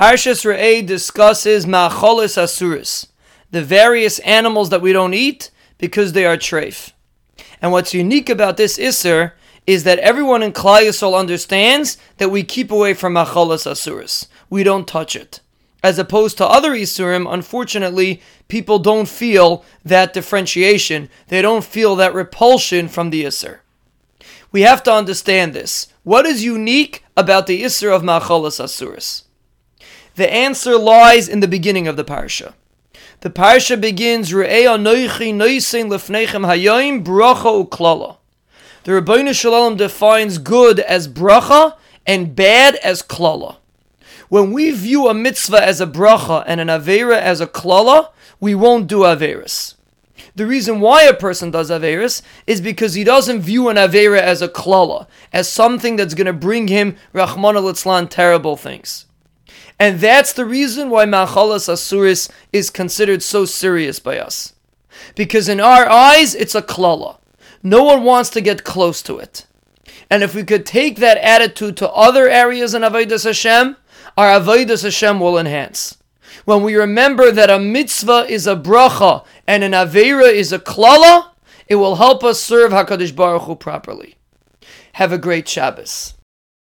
Parshas Re'eh discusses Ma'acholis Asuris, the various animals that we don't eat because they are treif. And what's unique about this Isser is that everyone in Klal Yisrael understands that we keep away from Ma'acholis Asuris. We don't touch it. As opposed to other Isurim, unfortunately, people don't feel that differentiation. They don't feel that repulsion from the Isser. We have to understand this. What is unique about the Isser of Ma'acholis Asuris? The answer lies in the beginning of the parsha. The parsha begins lefnechem. The Rebbeinu Shalom defines good as bracha and bad as klala. When we view a mitzvah as a bracha and an avera as a klala, we won't do averas. The reason why a person does averas is because he doesn't view an avera as a klala, as something that's going to bring him Rahman al terrible things. And that's the reason why Ma'acholis Asuris is considered so serious by us. Because in our eyes, it's a klala. No one wants to get close to it. And if we could take that attitude to other areas in Avodah Hashem, our Avodah Hashem will enhance. When we remember that a mitzvah is a bracha and an avera is a klala, it will help us serve Hakadosh Baruch Hu properly. Have a great Shabbos.